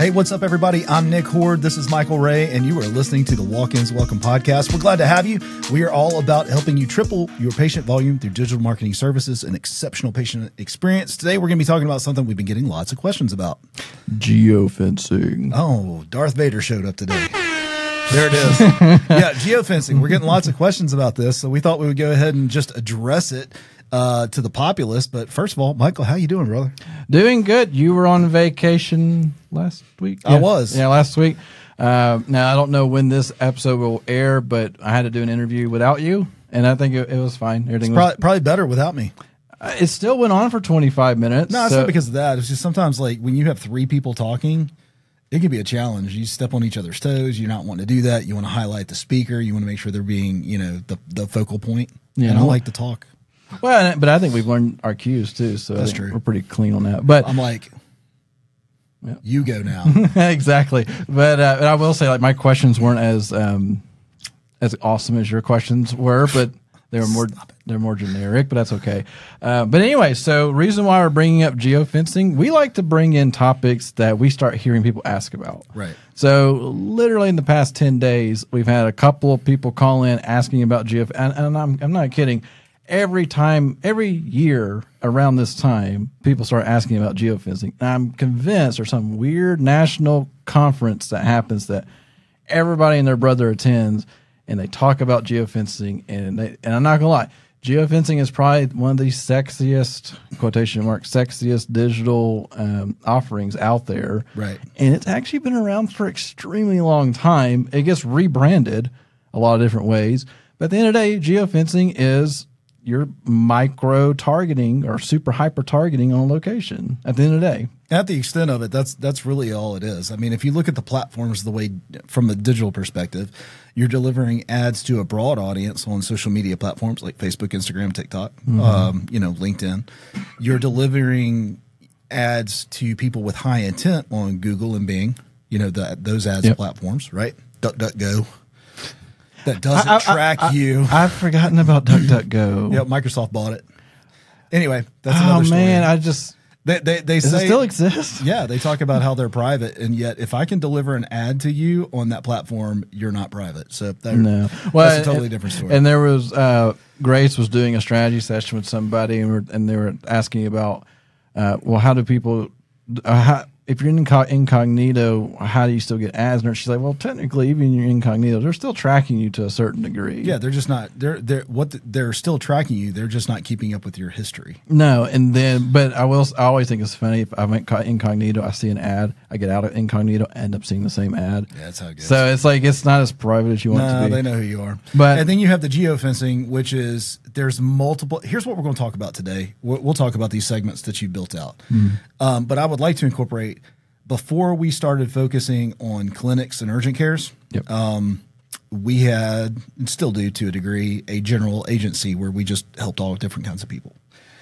Hey, what's up, everybody? I'm Nick Horde. This is Michael Ray, and you are listening to the Walk Ins Welcome podcast. We're glad to have you. We are all about helping you triple your patient volume through digital marketing services and exceptional patient experience. Today, we're going to be talking about something we've been getting lots of questions about. Geofencing. Oh, Darth Vader showed up today. There it is. yeah, geofencing. We're getting lots of questions about this, so we thought we would go ahead and just address it uh, to the populace. But first of all, Michael, how you doing, brother? Doing good. You were on vacation last week. I was. Yeah, last week. Uh, now I don't know when this episode will air, but I had to do an interview without you, and I think it, it was fine. Everything was. Probably, probably better without me. Uh, it still went on for twenty five minutes. No, it's so- not because of that. It's just sometimes like when you have three people talking, it can be a challenge. You step on each other's toes. You're not wanting to do that. You want to highlight the speaker. You want to make sure they're being, you know, the the focal point. Yeah. and I like to talk. Well, but I think we've learned our cues too, so That's true. We're pretty clean on that. But I'm like, Yeah. you go now. exactly. But, uh, I will say, like, my questions weren't as um, as awesome as your questions were, but they were more they're more generic. But that's okay. Uh, but anyway, so reason why we're bringing up geofencing, we like to bring in topics that we start hearing people ask about. Right. So literally in the past ten days, we've had a couple of people call in asking about geof, and, and I'm I'm not kidding. Every time, every year around this time, people start asking about geofencing. And I'm convinced there's some weird national conference that happens that everybody and their brother attends, and they talk about geofencing. And they, and I'm not gonna lie, geofencing is probably one of the sexiest quotation mark sexiest digital um, offerings out there. Right. And it's actually been around for extremely long time. It gets rebranded a lot of different ways. But at the end of the day, geofencing is your micro targeting or super hyper targeting on location at the end of the day. At the extent of it, that's that's really all it is. I mean, if you look at the platforms the way from a digital perspective, you're delivering ads to a broad audience on social media platforms like Facebook, Instagram, TikTok, um, you know, LinkedIn. You're delivering ads to people with high intent on Google and Bing, you know, the, those ads Yep. platforms, right? DuckDuckGo. That doesn't track you. I've forgotten about DuckDuckGo. yep, Microsoft bought it. Anyway, that's Oh another story. man, I just they they, they does say it still exist? yeah, they talk about how they're private, and yet if I can deliver an ad to you on that platform, you're not private. So No, that's a totally and- different story. And there was uh, Grace was doing a strategy session with somebody, and, we're, and they were asking about, uh, well, how do people, uh, how, if you're in incognito, how do you still get ads? And she's like, well, technically, even in your incognito, they're still tracking you to a certain degree. yeah, they're just not. They're they're what the, they're still tracking you. They're just not keeping up with your history. No, and then, but I will. I always think it's funny if I'm in incognito, I see an ad, I get out of incognito, end up seeing the same ad. Yeah, that's how it goes. So it's like it's not as private as you want No, to be. they know who you are. But- and then you have the geofencing, which is there's multiple. Here's what we're going to talk about today. We'll, we'll talk about these segments that you built out. Um, but I would like to incorporate before we started focusing on clinics and urgent cares. Yep. Um, we had, and still do to a degree, a general agency where we just helped all different kinds of people.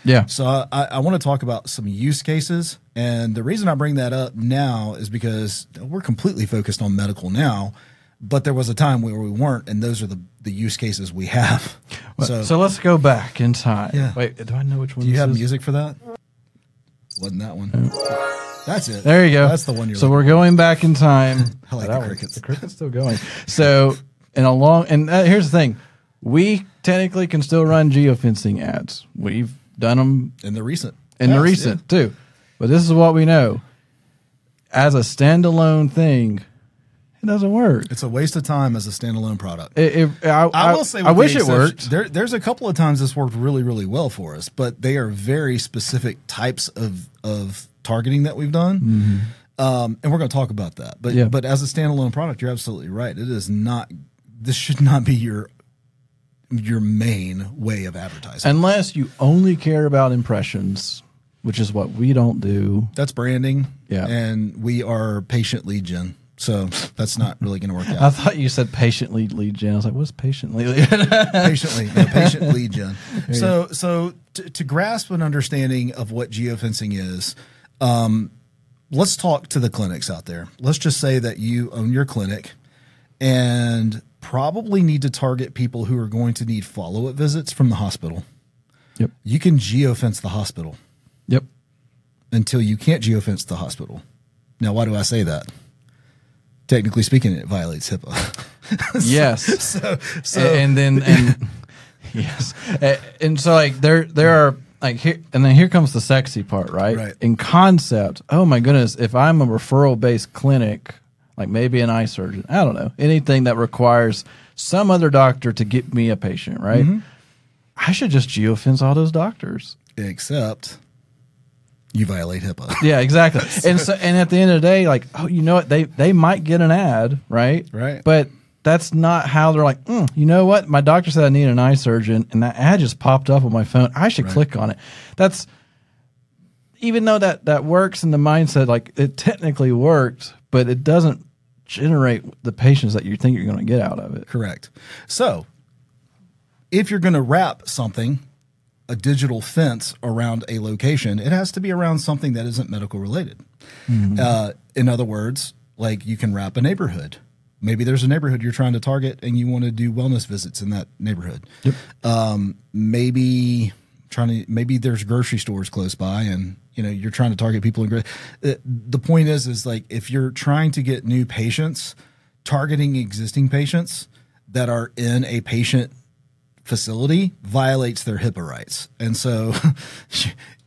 yeah. So I, I want to talk about some use cases, and the reason I bring that up now is because we're completely focused on medical now, but there was a time where we weren't, and those are the the use cases we have. So, so, let's go back in time. Yeah. Wait, do I know which one? do you have is? music for that? Wasn't that one? That's it. There you go. That's the one you're. So we're going back in time. I like the crickets. The cricket's still going. So in a long and uh, here's the thing, we technically can still run geofencing ads. We've done them in the recent. in the past, recent too, but this is what we know. As a standalone thing, it doesn't work. It's a waste of time as a standalone product. It, it, I, I will say, I wish it worked. There, there's a couple of times this worked really, really well for us, but they are very specific types of of targeting that we've done, um, and we're going to talk about that. But Mm-hmm. Yeah. but as a standalone product, you're absolutely right. It is not. This should not be your your main way of advertising. Unless you only care about impressions, which is what we don't do. That's branding. Yeah. and we are patient lead gen, so that's not really going to work out. I thought you said patiently lead gen. I was like, what's patiently lead? patiently, yeah, patient lead gen. So, so to, to grasp an understanding of what geofencing is, um, let's talk to the clinics out there. Let's just say that you own your clinic and probably need to target people who are going to need follow up visits from the hospital. Yep. You can geofence the hospital Yep. until you can't geofence the hospital. Now, why do I say that? Technically speaking, it violates HIPAA. yes. so, so and then and yes, and so like there there are like here and then here comes the sexy part, right? Right. In concept, oh my goodness, if I'm a referral based clinic, like maybe an eye surgeon, I don't know, anything that requires some other doctor to get me a patient, right? Mm-hmm. I should just geofence all those doctors. except you violate HIPAA. Yeah, exactly. and so, and at the end of the day, like, oh, you know what? They they might get an ad, right? Right. But that's not how they're like. Mm, you know what? My doctor said I need an eye surgeon, and that ad just popped up on my phone. I should click on it. That's even though that that works in the mindset, like it technically worked, but it doesn't generate the patients that you think you're going to get out of it. Correct. So, if you're going to wrap something, a digital fence around a location, it has to be around something that isn't medical related. Uh, in other words, like you can wrap a neighborhood. Maybe there's a neighborhood you're trying to target and you want to do wellness visits in that neighborhood. Um, maybe trying to maybe there's grocery stores close by and you know you're trying to target people in uh, the point is is like if you're trying to get new patients targeting existing patients that are in a patient facility violates their HIPAA rights. And so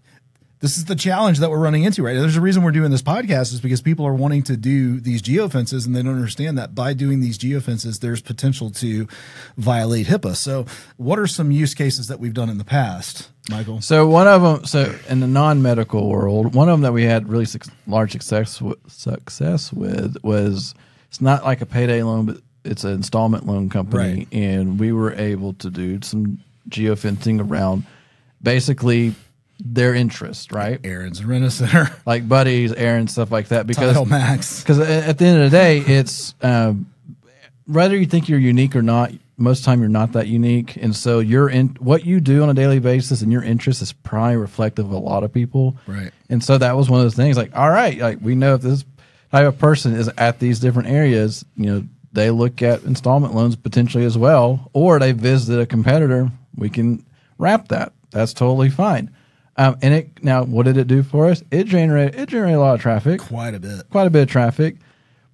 this is the challenge that we're running into right now. There's a reason we're doing this podcast is because people are wanting to do these geofences and they don't understand that by doing these geofences, there's potential to violate HIPAA. So what are some use cases that we've done in the past, Michael? So one of them, so in the non-medical world, one of them that we had really suc large success w- success with was it's not like a payday loan, but it's an installment loan company, Right. and we were able to do some geofencing around basically their interest, right? Aaron's a Center, Like buddies, errands, stuff like that. Because Title Max. because at the end of the day, it's um, whether you think you're unique or not. Most of the time, you're not that unique, and so you're in what you do on a daily basis, and your interest is probably reflective of a lot of people. Right. And so that was one of those things. Like, all right, like we know if this type of person is at these different areas, you know, they look at installment loans potentially as well, or they visited a competitor. We can wrap that. That's totally fine. Um, and it now, what did it do for us? It generated it generated a lot of traffic Quite a bit. quite a bit of traffic,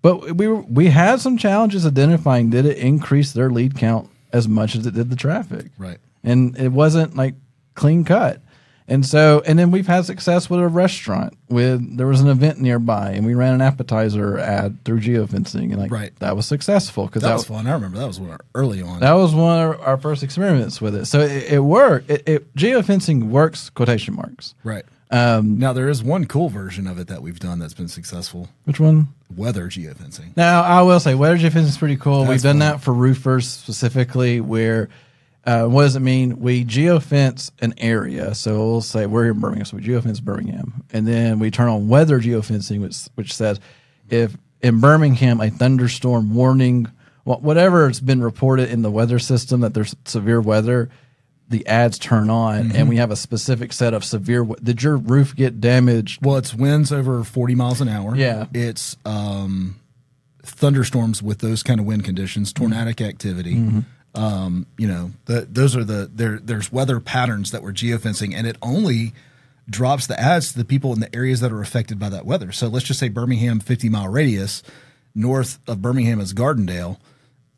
but we were, we had some challenges identifying did it increase their lead count as much as it did the traffic, Right. And it wasn't like clean cut. And so, and then we've had success with a restaurant. With there was an event nearby, and we ran an appetizer ad through geofencing, and like Right. that was successful because That that, was fun. I remember that was one early on. that was one of our first experiments with it. So it, it worked. It, it geofencing works. Quotation marks. right. Um, now there is one cool version of it that we've done that's been successful. Which one? Weather geofencing. Now, I will say weather geofencing is pretty cool. That's We've done fun. that for roofers specifically, where uh, what does it mean? We geofence an area. So we'll say we're in Birmingham, so we geofence Birmingham, and then we turn on weather geofencing, which which says if in Birmingham a thunderstorm warning, whatever has been reported in the weather system that there's severe weather. The ads turn on, Mm-hmm. and we have a specific set of severe. Did your roof get damaged? Well, it's winds over 40 miles an hour. Yeah. It's um, thunderstorms with those kind of wind conditions, tornadic activity. Mm-hmm. Um, you know, the, those are the there. There's weather patterns that we're geofencing, and it only drops the ads to the people in the areas that are affected by that weather. So let's just say Birmingham, 50 mile radius. North of Birmingham is Gardendale.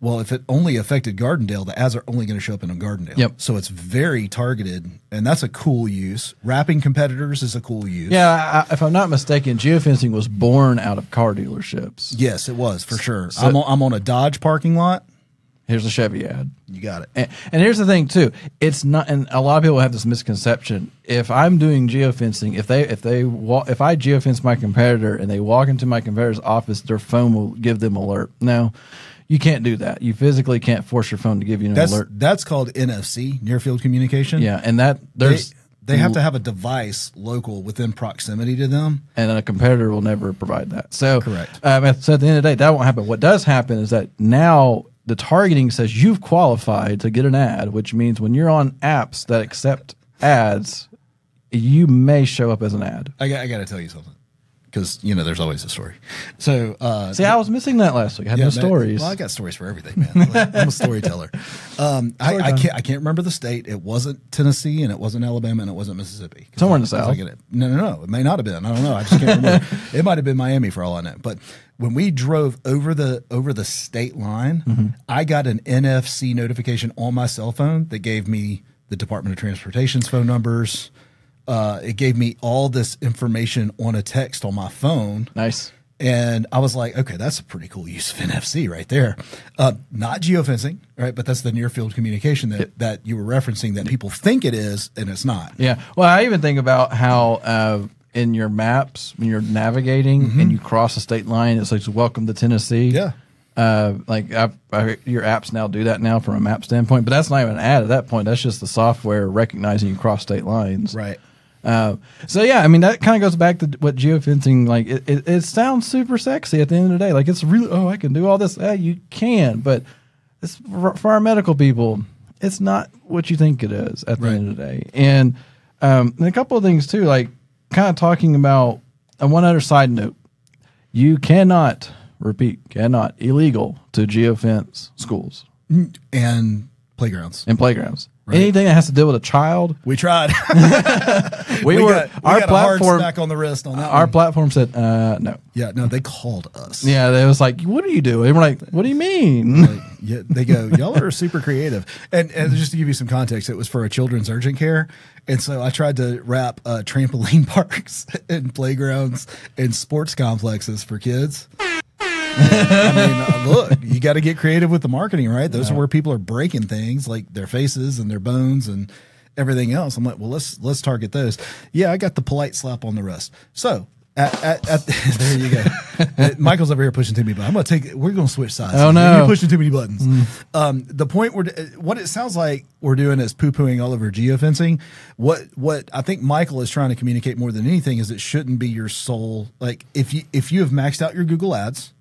Well, if it only affected Gardendale, the ads are only going to show up in a Gardendale. Yep. So it's very targeted, and that's a cool use. Wrapping competitors is a cool use. Yeah, I, if I'm not mistaken, geofencing was born out of car dealerships. Yes, it was for sure. So- I'm, on, I'm on a Dodge parking lot. Here's a Chevy ad. You got it. And, and here's the thing too. It's not, and a lot of people have this misconception. If I'm doing geofencing, if they if they walk, if I geofence my competitor and they walk into my competitor's office, their phone will give them alert. No, you can't do that. You physically can't force your phone to give you an That's alert. that's called NFC, near field communication. Yeah, and that They, there's they have to have a device local within proximity to them. and a competitor will never provide that. So Correct. Um, so at the end of the day, that won't happen. What does happen is that now the targeting says you've qualified to get an ad, which means when you're on apps that accept ads, you may show up as an ad. I got, I got to tell you something. Because you know there's always a story. So uh, See, I was missing that last week. I had yeah, no stories. Well, I got stories for everything, man. I'm a storyteller. Um, I, I can't. I can't remember the state. It wasn't Tennessee, and it wasn't Alabama, and it wasn't Mississippi. Somewhere in I- the I was South. no, no, no. It may not have been. I don't know. I just can't remember. it might have been Miami for all I know. But when we drove over the over the state line, Mm-hmm. I got an NFC notification on my cell phone that gave me the Department of Transportation's phone numbers. Uh, it gave me all this information on a text on my phone. nice. And I was like, okay, that's a pretty cool use of NFC right there. Uh, not geofencing, right? But that's the near field communication that, that you were referencing that people think it is and it's not. Yeah. Well, I even think about how uh, in your maps when you're navigating and you cross a state line, it says "Welcome to Tennessee." Mm-hmm. Yeah. Uh, like I, I, your apps now do that now from a map standpoint, but that's not even an ad at that point. That's just the software recognizing you cross state lines. Right. Uh, so yeah, I mean that kind of goes back to what geofencing like. It, it, it sounds super sexy at the end of the day. Like it's really oh I can do all this. Yeah, you can, but it's for, for our medical people. It's not what you think it is at the Right. end of the day. And, um, and a couple of things too, like kind of talking about. And one other side note: you cannot repeat, cannot illegal to geofence schools And playgrounds. and playgrounds. Anything that has to deal with a child, We tried. we, we were got, we our got a hard platform. smack on the wrist on that Our one. platform said uh, no. Yeah, no, they called us. Yeah, they was like, "What are you doing?" And we're like, "What do you mean?" Like, yeah, they go, y'all are super creative. And, and just to give you some context, it was for a children's urgent care. And so I tried to wrap uh, trampoline parks and playgrounds and sports complexes for kids. I mean, uh, look, you got to get creative with the marketing, right? Those are where people are breaking things like their faces and their bones and everything else. I'm like, well, let's let's target those. Yeah, I got the polite slap on the wrist. So at, at, at there you go. Uh, Michael's over here pushing too many buttons. I'm gonna take. We're gonna switch sides. Oh, no. You're pushing too many buttons. Um, the point we're what it sounds like we're doing is poo pooing all over geofencing. What what I think Michael is trying to communicate more than anything is it shouldn't be your sole. Like if you if you have maxed out your Google Ads,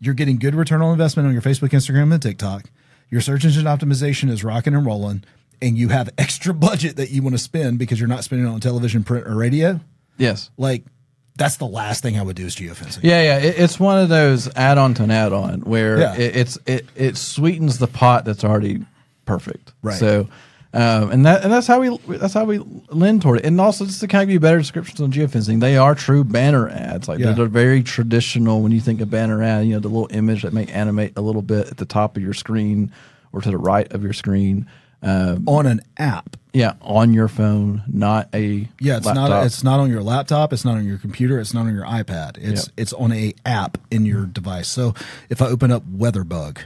you're getting good return on investment on your Facebook, Instagram, and TikTok. Your search engine optimization is rocking and rolling, and you have extra budget that you want to spend because you're not spending it on television, print, or radio. yes. Like that's the last thing I would do is geofencing. Yeah, yeah. It, it's one of those add-on to an add-on where Yeah. it, it's it it sweetens the pot that's already perfect. Right. So, um, and that and that's how we that's how we lean toward it. And also, just to kind of give you better descriptions on geofencing, they are true banner ads. Like Yeah. they're, they're very traditional. When you think of banner ad, you know the little image that may animate a little bit at the top of your screen or to the right of your screen. Um, On an app. yeah, on your phone, not a Yeah, it's laptop. not. It's not on your laptop. It's not on your computer. It's not on your iPad. It's Yep. it's on a app in your device. So if I open up WeatherBug,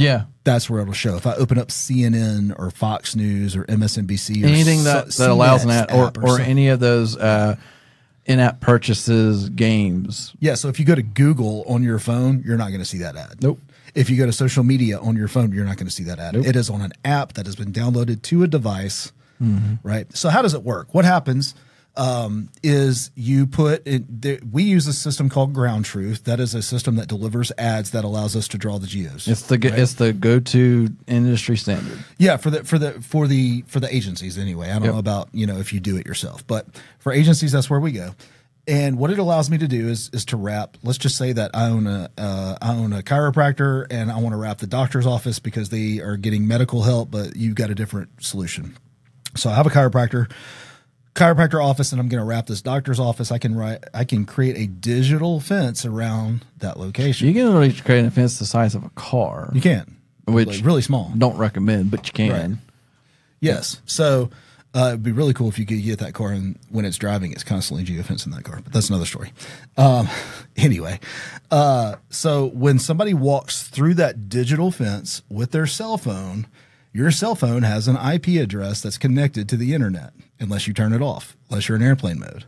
yeah. that's where it'll show. If I open up CNN or Fox News or MSNBC or anything that, S- that allows an CNET's app or, app or any of those uh, in-app purchases games Yeah, so if you go to Google on your phone, you're not going to see that ad. Nope. If you go to social media on your phone, you're not going to see that ad. It is on an app that has been downloaded to a device, Mm-hmm. right? So how does it work? What happens um, is you put it, there, we use a system called GroundTruth. That is a system that delivers ads that allows us to draw the geos. it's the go it's the go-to industry standard Yeah, for the for the for the for the agencies anyway. I don't Yep. know about you know if you do it yourself, but for agencies, that's where we go. And what it allows me to do is is to wrap. Let's just say that I own a uh, I own a chiropractor, and I want to wrap the doctor's office because they are getting medical help, but you've got a different solution. So I have a chiropractor chiropractor office, and I'm going to wrap this doctor's office. I can write I can create a digital fence around that location. you can literally create a fence the size of a car You can, which Like, really small. don't recommend but you can Right. Yes. So uh, it'd be really cool if you could get that car and when it's driving, it's constantly geofencing that car. But that's another story. Um, anyway, uh, so when somebody walks through that digital fence with their cell phone, your cell phone has an IP address that's connected to the internet, unless you turn it off, unless you're in airplane mode.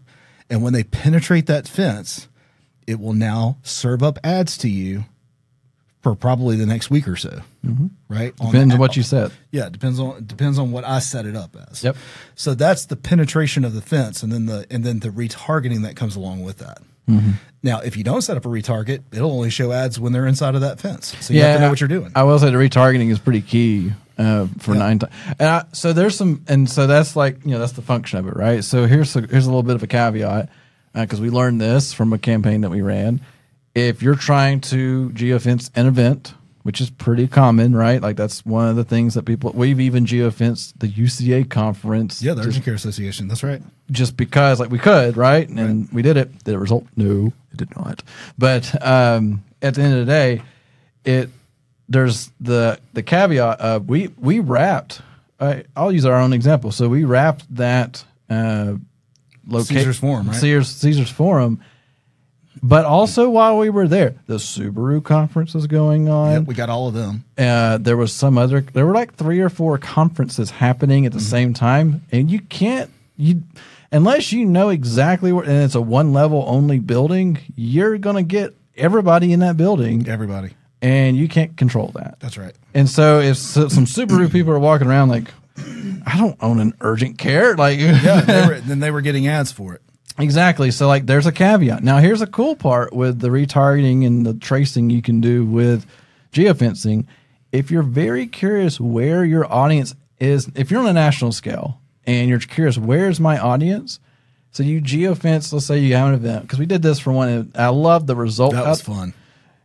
And when they penetrate that fence, it will now serve up ads to you for probably the next week or so. Right? On the depends on app- what you set. yeah, depends on depends on what I set it up as. Yep. So that's the penetration of the fence, and then the and then the retargeting that comes along with that. Mm-hmm. Now, if you don't set up a retarget, it'll only show ads when they're inside of that fence. So you have to know what you're doing. I will say the retargeting is pretty key uh, for nine times. And I, so there's some, and so that's like you know that's the function of it, right? So here's a, here's a little bit of a caveat. because we learned this from a campaign that we ran. If you're trying to geofence an event, which is pretty common, right? Like that's one of the things that people we've even geofenced the UCA conference. Yeah, the just, Care Association. That's right. just because like we could, right? And we did it. Did it result? No, it did not. But um, at the end of the day, it there's the the caveat of we we wrapped. I, I'll use our own example. So we wrapped that uh, location Caesars Forum, right? Caesar's, Caesars Forum. But also while we were there, the Subaru conference was going on. Yep, we got all of them. Uh, there was some other. There were like three or four conferences happening at the same time, and you can't you unless you know exactly where. And it's a one level only building. You're gonna get everybody in that building, Everybody. And you can't control that. That's right. And so if some super Subaru people are walking around like, I don't own an urgent care, like Yeah, they were, then they were getting ads for it. Exactly. So like there's a caveat. Now here's a cool part with the retargeting and the tracing you can do with geofencing. If you're very curious where your audience is, if you're on a national scale and you're curious where's my audience, so you geofence, let's say you have an event because we did this for one. I love the result. That was out- fun.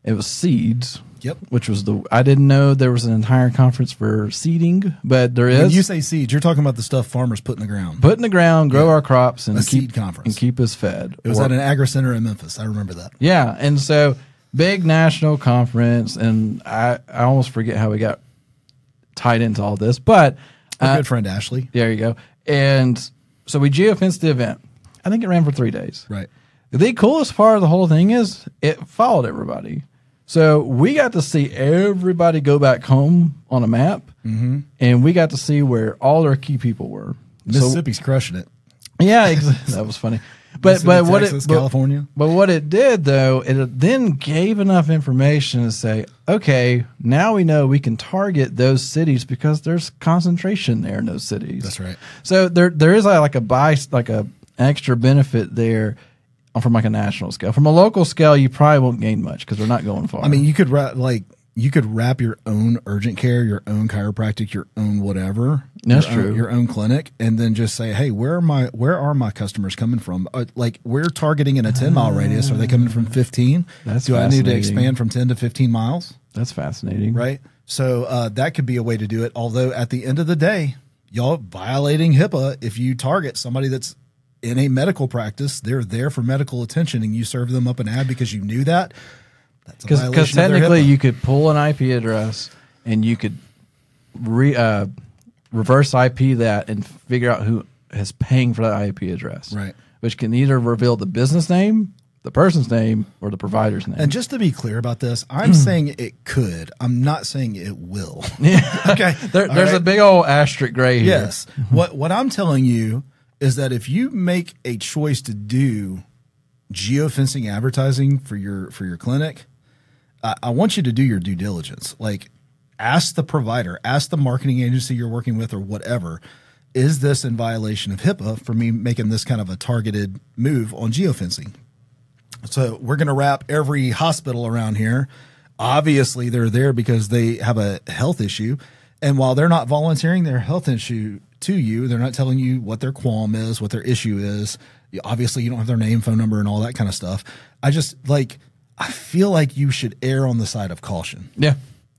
It was seeds. Yep. Which was the I didn't know there was an entire conference for seeding, but there When is. you say seeds, you're talking about the stuff farmers put in the ground. put in the ground, grow our crops, and A keep seed conference. and keep us fed. It was Or- at an agri center in Memphis. I remember that. Yeah, and so big national conference, and I I almost forget how we got tied into all this, but Our uh, good friend Ashley. there you go. And so we geofenced the event. I think it ran for three days. Right. The coolest part of the whole thing is it followed everybody. So we got to see everybody go back home on a map, Mm-hmm. and we got to see where all their key people were. So- Mississippi's crushing it. yeah, ex- that was funny. But but Mississippi, what it but, California. but what it did though, it then gave enough information to say, okay, now we know we can target those cities because there's concentration there in those cities. That's right. So there there is like a buy like a extra benefit there from like a national scale. From a local scale, you probably won't gain much because they're not going far. I mean, you could wrap like you could wrap your own urgent care, your own chiropractic, your own whatever. That's your own- true. your own clinic, and then just say, "Hey, where are my where are my customers coming from? Uh, like, we're targeting in a ten mile radius. Are they coming from fifteen? That's Do I need to expand from ten to fifteen miles? that's fascinating, Right. So uh, that could be a way to do it. Although at the end of the day, y'all violating HIPAA if you target somebody that's in a medical practice, they're there for medical attention, and you serve them up an ad because you knew that. That's because violation of their technically you could pull an IP address and you could re, uh, reverse IP that and figure out who is paying for that IP address, Right. Which can either reveal the business name, the person's name, or the provider's name. And just to be clear about this, I'm saying it could. I'm not saying it will. okay. there, there's a big old asterisk gray here. Yes. what what I'm telling you is that if you make a choice to do geofencing advertising for your for your clinic, I, I want you to do your due diligence. Like ask the provider, ask the marketing agency you're working with or whatever, is this in violation of HIPAA for me making this kind of a targeted move on geofencing? So we're going to wrap every hospital around here. Obviously, they're there because they have a health issue. And while they're not volunteering their health issue to you, they're not telling you what their qualm is, what their issue is. You- Obviously, you don't have their name, phone number, and all that kind of stuff. I just like, I feel like you should err on the side of caution. Yeah.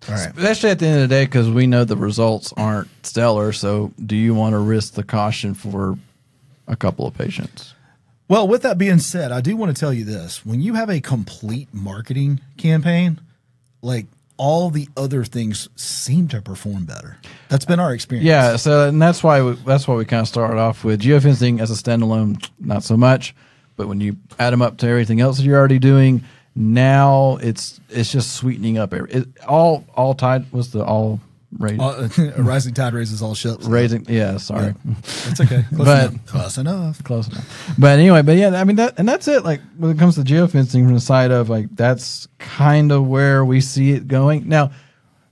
All right. Especially at the end of the day, because we know the results aren't stellar. So, do you want to risk the caution for a couple of patients? Well, with that being said, I do want to tell you this. When you have a complete marketing campaign, like all the other things seem to perform better. That's been our experience. Yeah, so and that's why we, that's why we kind of started off with geofencing as a standalone, not so much, but when you add them up to everything else that you're already doing, now it's it's just sweetening up it, all all tide was the all raising Uh, a rising tide raises all ships. raising yeah sorry That's okay. Close But- enough. Close enough. close enough but anyway but yeah I mean that and that's it like when it comes to geofencing from the side of like that's kind of where we see it going now.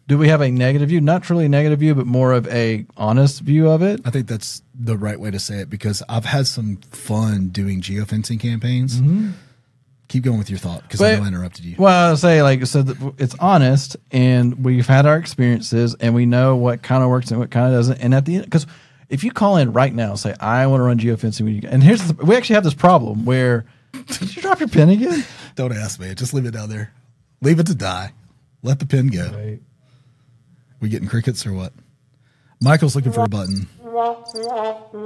Do we have a negative view? Not truly a negative view, but more of a honest view of it. I think that's the right way to say it because I've had some fun doing geofencing campaigns. Keep going with your thought because I know I interrupted you. Well, I'll say like so it's honest, and we've had our experiences, and we know what kind of works and what kind of doesn't. And at the end, because if you call in right now, and say I want to run geofencing, with you," and here's the, we actually have this problem where Did you drop your pen again? Don't ask me. Just leave it down there. Leave it to die. Let the pin go. We getting crickets or what? Michael's looking for a button.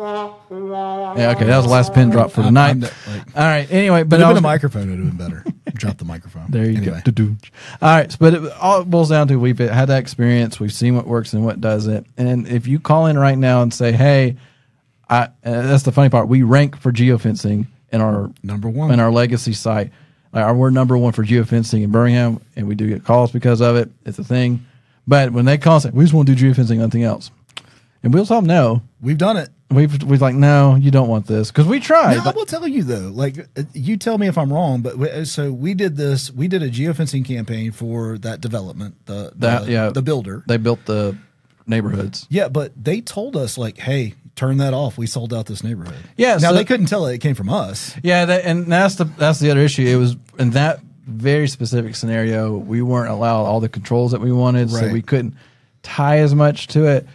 Yeah, okay, that was the last pin drop for I'm- tonight. I'm the- like- All right. Anyway, but But I have was, been a microphone, it would have been better. Drop the microphone. there you anyway. go. All right, but it all it boils down to we've had that experience. We've seen what works and what doesn't. And if you call in right now and say, "Hey," I, uh, that's the funny part. We rank for geofencing in our Number one. in our legacy site. Like, our- we're number one for geofencing in Birmingham, and we do get calls because of it. It's a thing. But when they call and say, "We just want to do geofencing, nothing else," and we'll tell them no. We've done it. We've we've like, no, you don't want this because we tried. Now, I will tell you though, like uh, you tell me if I'm wrong, but we, so we did this. We did a geofencing campaign for that development, the, the That- yeah. the builder. they built the neighborhoods. yeah, but they told us like, hey, turn that off. We sold out this neighborhood. Yeah, Now so- they couldn't tell it, it came from us. Yeah, that, and that's the that's the other issue. It was in that very specific scenario, we weren't allowed all the controls that we wanted, so we couldn't tie as much to it.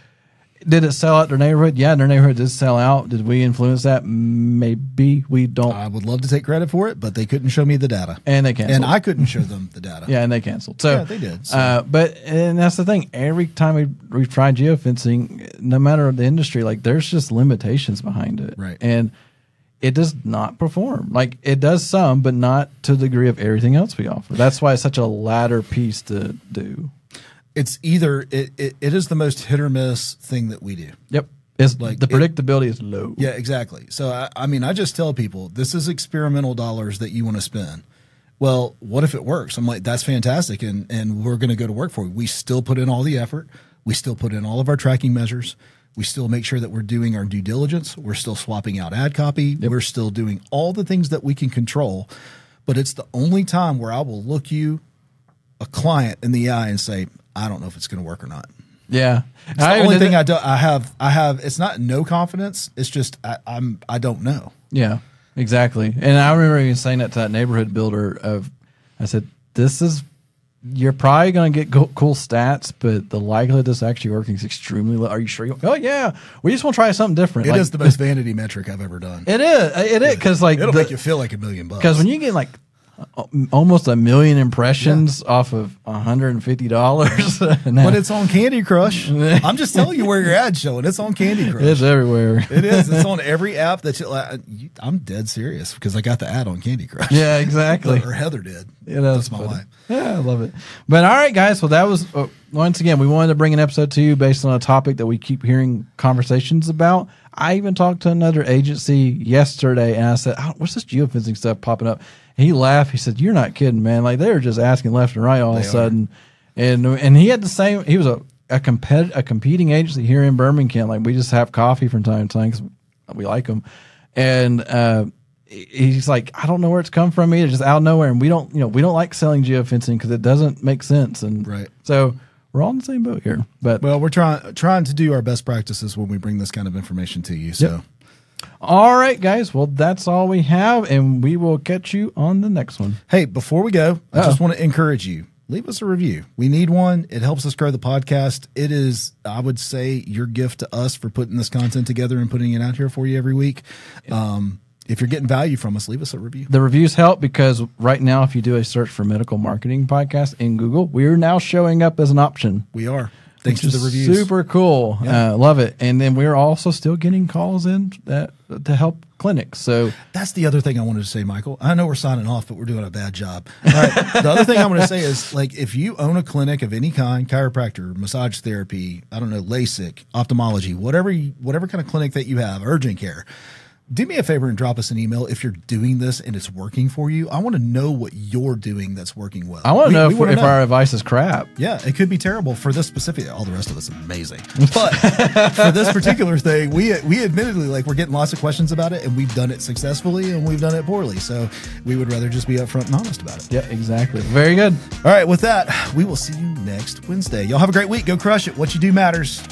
Did it sell out their neighborhood? Yeah, their neighborhood did sell out. Did we influence that? Maybe we don't. I would love to take credit for it, but they couldn't show me the data, and they canceled. and I couldn't show them the data. Yeah, and they canceled. So Yeah, they did, so. Uh, but and that's the thing. Every time we we tried geofencing, no matter the industry, like there's just limitations behind it, Right. And it does not perform. Like it does some, but not to the degree of everything else we offer. That's why it's such a ladder piece to do. It's either it, it, it is the most hit or miss thing that we do. Yep. It's Like, the predictability is low. Yeah, exactly. So I, I mean, I just tell people this is experimental dollars that you want to spend. Well, what if it works? I'm like, that's fantastic, and and we're going to go to work for it. We still put in all the effort. We still put in all of our tracking measures. We still make sure that we're doing our due diligence. We're still swapping out ad copy. We're still doing all the things that we can control. But it's the only time where I will look you, a client, in the eye and say, I don't know if it's going to work or not. Yeah. It's the only thing I don't, I have. I have. It's not no confidence. It's just I, I'm. I don't know. Yeah, exactly. And I remember even saying that to that neighborhood builder of, I said, this is, you're probably going to get go- cool stats, but the likelihood this actually working is extremely low. Are you sure? Oh yeah, we just want to try something different. It is Like, the most vanity metric I've ever done. It is. It is because like It'll the- make you feel like a million bucks. because when you get like almost a million impressions off of hundred and fifty dollars, but it's on Candy Crush. I'm just telling you where your ad's showing. It's on Candy Crush. it's everywhere. It is. It's on every app that you. Like, I'm dead serious because I got the ad on Candy Crush. Yeah, exactly. or Heather did. Yeah, that's that's my funny. wife. Yeah, I love it. But all right, guys. Well, that was uh, once again we wanted to bring an episode to you based on a topic that we keep hearing conversations about. I even talked to another agency yesterday, and I said, "Oh, "What's this geofencing stuff popping up?" he laughed. He said, "You're not kidding, man! Like they were just asking left and right all of a They are. sudden." And and he had the same. He was a a compet a competing agency here in Birmingham. Like we just have coffee from time to time because we like them, and. uh he's like, I don't know where it's come from either, just out of nowhere. And we don't, you know, we don't like selling geofencing because it doesn't make sense. And Right. so we're all in the same boat here. But Well, we're trying trying to do our best practices when we bring this kind of information to you. So. all right, guys. Well, that's all we have, and we will catch you on the next one. Hey, before we go, I Uh-oh. just want to encourage you. Leave us a review. We need one. It helps us grow the podcast. It is, I would say, your gift to us for putting this content together and putting it out here for you every week. Um, if you're getting value from us, leave us a review. The reviews help because right now, if you do a search for medical marketing podcast in Google, we're now showing up as an option. We are. Thanks to the reviews. Super cool. Yeah. Uh, love it. And then we're also still getting calls in that to help clinics. So That's the other thing I wanted to say, Michael. I know we're signing off, but we're doing a bad job. All right. the other thing I'm going to say is like if you own a clinic of any kind, chiropractor, massage therapy, I don't know, LASIK, ophthalmology, whatever you, whatever kind of clinic that you have, urgent care. Do me a favor and drop us an email if you're doing this and it's working for you. I want to know what you're doing that's working well. I want to know if, if know. our advice is crap. Yeah, it could be terrible for this specific. All the rest of it's amazing, but for this particular thing, we we admittedly like we're getting lots of questions about it, and we've done it successfully, and we've done it poorly. So we would rather just be upfront and honest about it. Yeah, exactly. Very good. All right, with that, we will see you next Wednesday. Y'all have a great week. Go crush it. What you do matters.